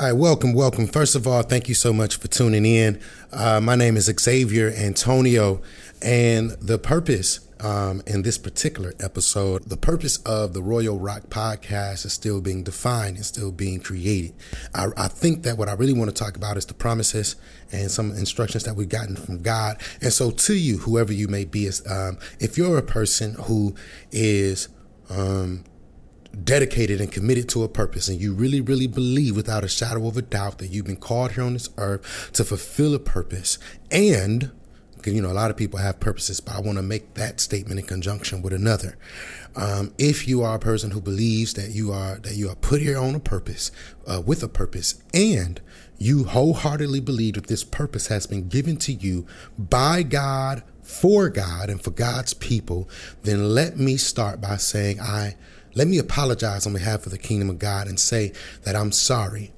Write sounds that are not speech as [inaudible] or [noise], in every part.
All right, welcome, welcome. First of all, thank you so much for tuning in. Uh, my name is Xzavier Antonio, and the purpose um, in this particular episode, the purpose of the Royal Rock podcast is still being defined and still being created. I, I think that what I really want to talk about is the promises and some instructions that we've gotten from God. And so, to you, whoever you may be, is um, if you're a person who is um, dedicated and committed to a purpose and you really really believe without a shadow of a doubt that you've been called here on this earth to fulfill a purpose. And you know a lot of people have purposes but i want to make that statement in conjunction with another. Um, if you are a person who believes that you are that you are put here on a purpose uh, with a purpose and you wholeheartedly believe that this purpose has been given to you by god for god and for god's people then let me start by saying i let me apologize on behalf of the kingdom of God and say that I'm sorry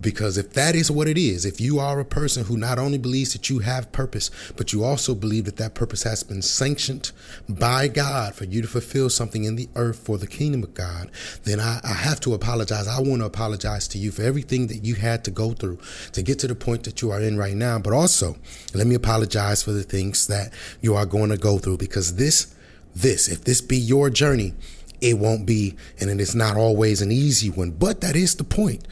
because if that is what it is, if you are a person who not only believes that you have purpose, but you also believe that that purpose has been sanctioned by God for you to fulfill something in the earth for the kingdom of God, then I, I have to apologize. I want to apologize to you for everything that you had to go through to get to the point that you are in right now. But also, let me apologize for the things that you are going to go through because this, this, if this be your journey, it won't be, and it is not always an easy one, but that is the point.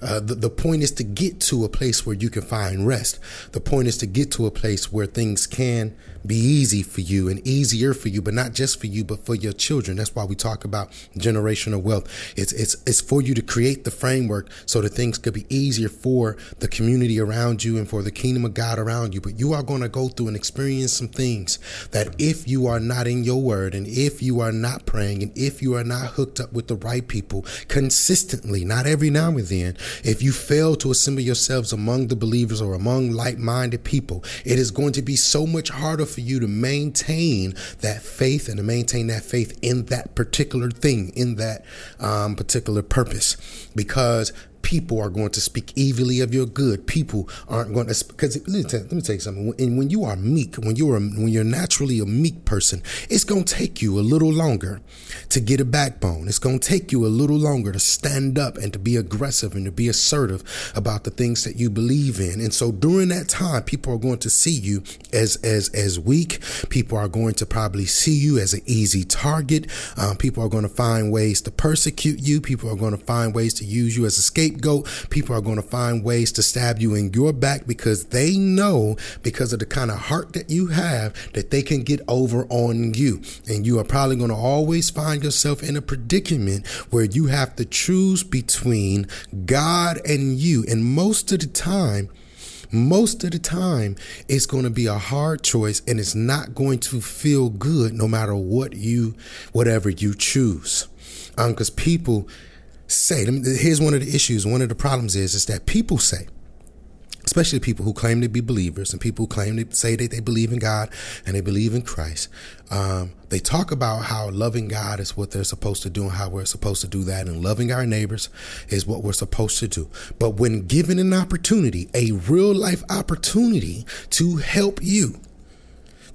Uh, the, the point is to get to a place where you can find rest. The point is to get to a place where things can be easy for you and easier for you, but not just for you, but for your children. That's why we talk about generational wealth. It's it's it's for you to create the framework so that things could be easier for the community around you and for the kingdom of God around you. But you are going to go through and experience some things that if you are not in your word and if you are not praying and if you are not hooked up with the right people consistently, not every now and then, if you fail to assemble yourselves among the believers or among like-minded people, it is going to be so much harder for you to maintain that faith and to maintain that faith in that particular thing, in that um, particular purpose, because people are going to speak evilly of your good. People aren't going to because let me tell, let me tell you something. When, when you are meek, when you're a, when you're naturally a meek person, it's going to take you a little longer to get a backbone. It's going to take you a little longer to stand up and to be aggressive and to be assertive about the things that you believe in. And so during that time, people are going to see you as as as weak. People are going to probably see you as an easy target. Um, people are going to find ways to persecute you. People are going to find ways to use you as a scapegoat scapegoat. People are going to find ways to stab you in your back because they know, because of the kind of heart that you have, that they can get over on you. And you are probably going to always find yourself in a predicament where you have to choose between God and you. And most of the time, most of the time it's going to be a hard choice and it's not going to feel good no matter what you whatever you choose um because people say, here's one of the issues, one of the problems is, is that people say, especially people who claim to be believers and people who claim to say that they believe in God and they believe in Christ. Um, they talk about how loving God is what they're supposed to do and how we're supposed to do that, and loving our neighbors is what we're supposed to do. But when given an opportunity, a real life opportunity to help you,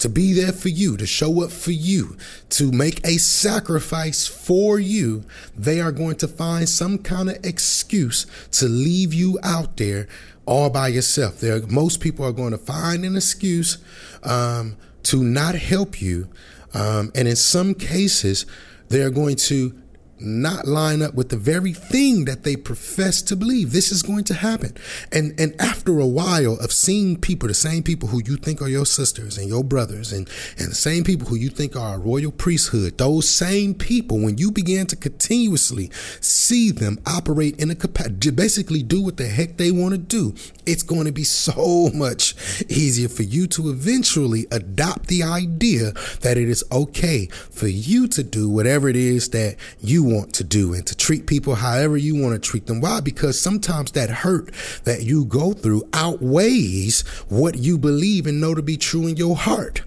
to be there for you, to show up for you, to make a sacrifice for you, they are going to find some kind of excuse to leave you out there all by yourself. There, most people are going to find an excuse um, to not help you, um, and in some cases, they are going to not line up with the very thing that they profess to believe. This is going to happen. And and after a while of seeing people, the same people who you think are your sisters and your brothers and, and the same people who you think are a royal priesthood, those same people, when you begin to continuously see them operate in a capacity, basically do what the heck they want to do, it's going to be so [laughs] much easier for you to eventually adopt the idea that it is okay for you to do whatever it is that you want to do and to treat people however you want to treat them. Why? Because sometimes that hurt that you go through outweighs what you believe and know to be true in your heart.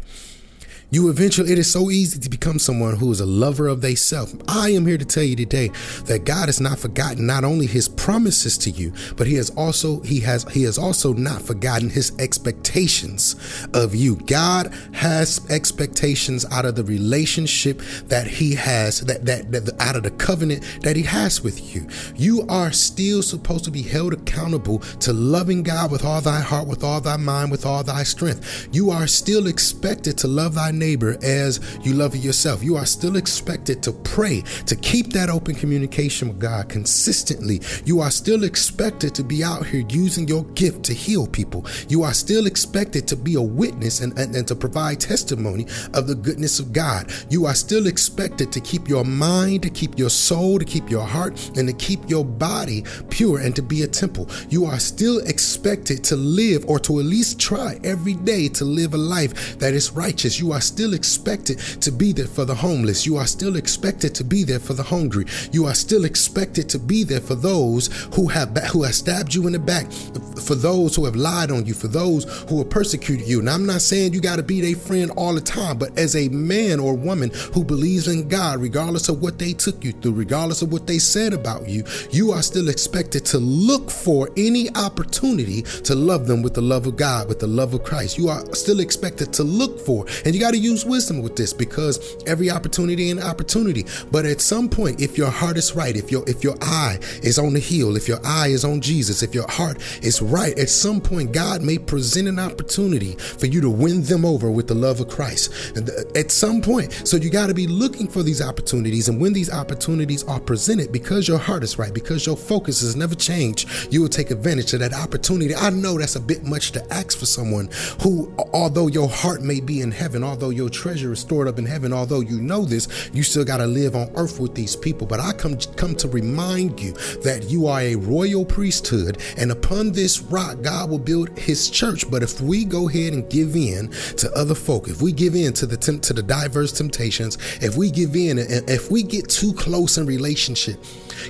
You eventually, it is so easy to become someone who is a lover of self. I am here to tell you today that God has not forgotten not only his promises to you, but he has also, he has, he has also not forgotten his expectations of you. God has expectations out of the relationship that he has, that, that, that out of the covenant that he has with you. You are still supposed to be held accountable to loving God with all thy heart, with all thy mind, with all thy strength. You are still expected to love thy neighbor as you love yourself. You are still expected to pray, to keep that open communication with God consistently. You are still expected to be out here using your gift to heal people. You are still expected to be a witness and, and, and to provide testimony of the goodness of God. You are still expected to keep your mind, keep your soul, to keep your heart, and to keep your body pure and to be a temple. You are still expected to live or to at least try every day to live a life that is righteous. You are still expected to be there for the homeless. You are still expected to be there for the hungry. You are still expected to be there for those who have who have stabbed you in the back, for those who have lied on you, for those who have persecuted you. And I'm not saying you got to be their friend all the time, but as a man or woman who believes in God, regardless of what they took you through, regardless of what they said about you, you are still expected to look for any opportunity to love them with the love of God, with the love of Christ. You are still expected to look for, and you got to use wisdom with this because every opportunity and opportunity. But at some point, if your heart is right, if your if your eye is on the hill, if your eye is on Jesus, if your heart is right, at some point God may present an opportunity for you to win them over with the love of Christ. Uh, at some point, so you got to be looking for these opportunities, and when these opportunities are presented, because your heart is right, because your focus has never changed, you will take advantage of that opportunity. I know that's a bit much to ask for someone who, although your heart may be in heaven, although your treasure is stored up in heaven, although you know this, you still got to live on earth with these people. But I come come to remind you that you are a royal priesthood, and upon this rock, God will build His church. But if we go ahead and give in to other folk, if we give in to the to the diverse temptations, if we give in, if we get too close in relationship,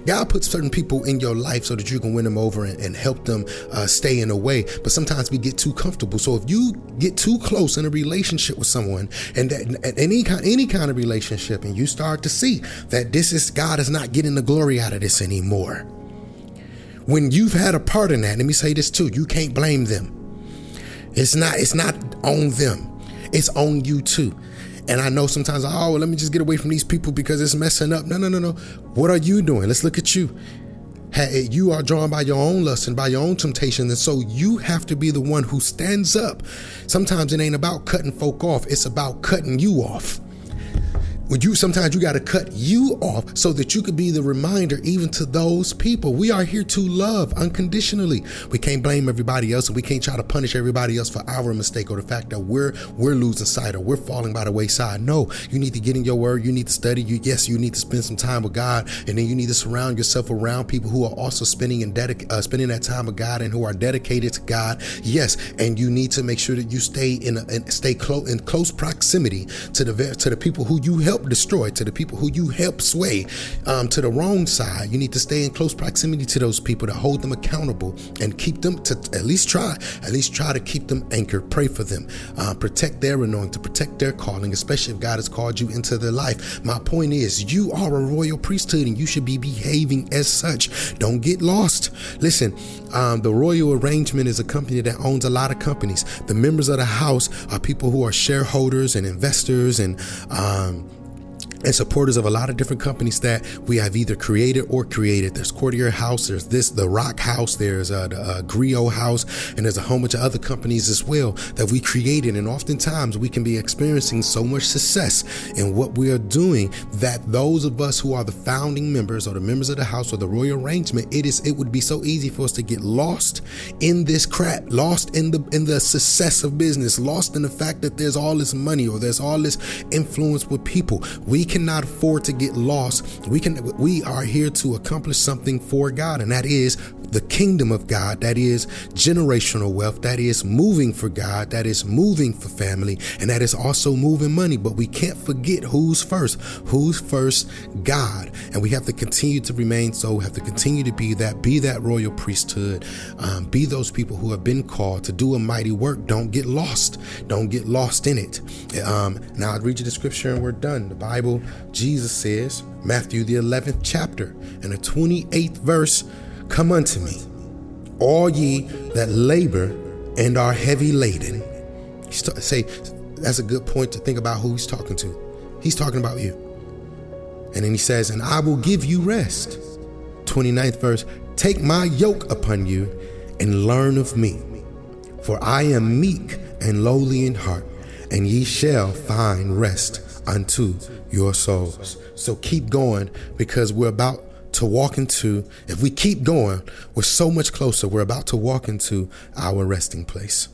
God puts certain people in your life so that you can win them over and, and help them uh, stay in a way. But sometimes we get too comfortable. So if you get too close in a relationship with someone, and that any kind any kind of relationship, and you start to see that this is God is not getting the glory out of this anymore. When you've had a part in that, let me say this too: you can't blame them. It's not it's not on them. It's on you too. And I know sometimes, oh, well, let me just get away from these people because it's messing up. No, no, no, no. What are you doing? Let's look at you. You are drawn by your own lust and by your own temptation. And so you have to be the one who stands up. Sometimes it ain't about cutting folk off, it's about cutting you off when you sometimes you got to cut you off so that you could be the reminder even to those people. We are here to love unconditionally. We can't blame everybody else and we can't try to punish everybody else for our mistake or the fact that we're we're losing sight or we're falling by the wayside. No you need to get in your word. You need to study. You yes you need to spend some time with god. And then you need to surround yourself around people who are also spending and dedic- uh, spending that time with god and who are dedicated to god. Yes and you need to make sure that you stay in, a, in stay close in close proximity to the to the people who you help destroy, to the people who you help sway um, to the wrong side. You need to stay in close proximity to those people to hold them accountable and keep them to at least try, at least try to keep them anchored. Pray for them, uh, protect their anointing, to protect their calling, especially if God has called you into their life. My point is, you are a royal priesthood and you should be behaving as such. Don't get lost. Listen, um, the Royal Arrangement is a company that owns a lot of companies. The members of the house are people who are shareholders and investors and um, and supporters of a lot of different companies that we have either created or created. There's Courtier House, there's this, the Rock House, there's uh, the uh, Grio House, and there's a whole bunch of other companies as well that we created. And oftentimes we can be experiencing so much success in what we are doing that those of us who are the founding members or the members of the house or the royal arrangement, it is it would be so easy for us to get lost in this crap, lost in the in the success of business, lost in the fact that there's all this money or there's all this influence with people. We can cannot afford to get lost. We can we are here to accomplish something for God, and that is the kingdom of God, that is generational wealth, that is moving for God, that is moving for family, and that is also moving money. But we can't forget who's first. Who's first? God. And we have to continue to remain so, have to continue to be that, be that royal priesthood, um, be those people who have been called to do a mighty work. Don't get lost. Don't get lost in it. Um, now I'll read you the scripture and we're done. The Bible, Jesus says, Matthew the 11th chapter and the 28th verse, Come unto me, all ye that labor and are heavy laden. Say, that's a good point to think about who he's talking to. He's talking about you. And then he says, And I will give you rest. 29th verse, Take my yoke upon you and learn of me. For I am meek and lowly in heart, and ye shall find rest unto your souls. So keep going because we're about to walk into, if we keep going, we're so much closer. We're about to walk into our resting place.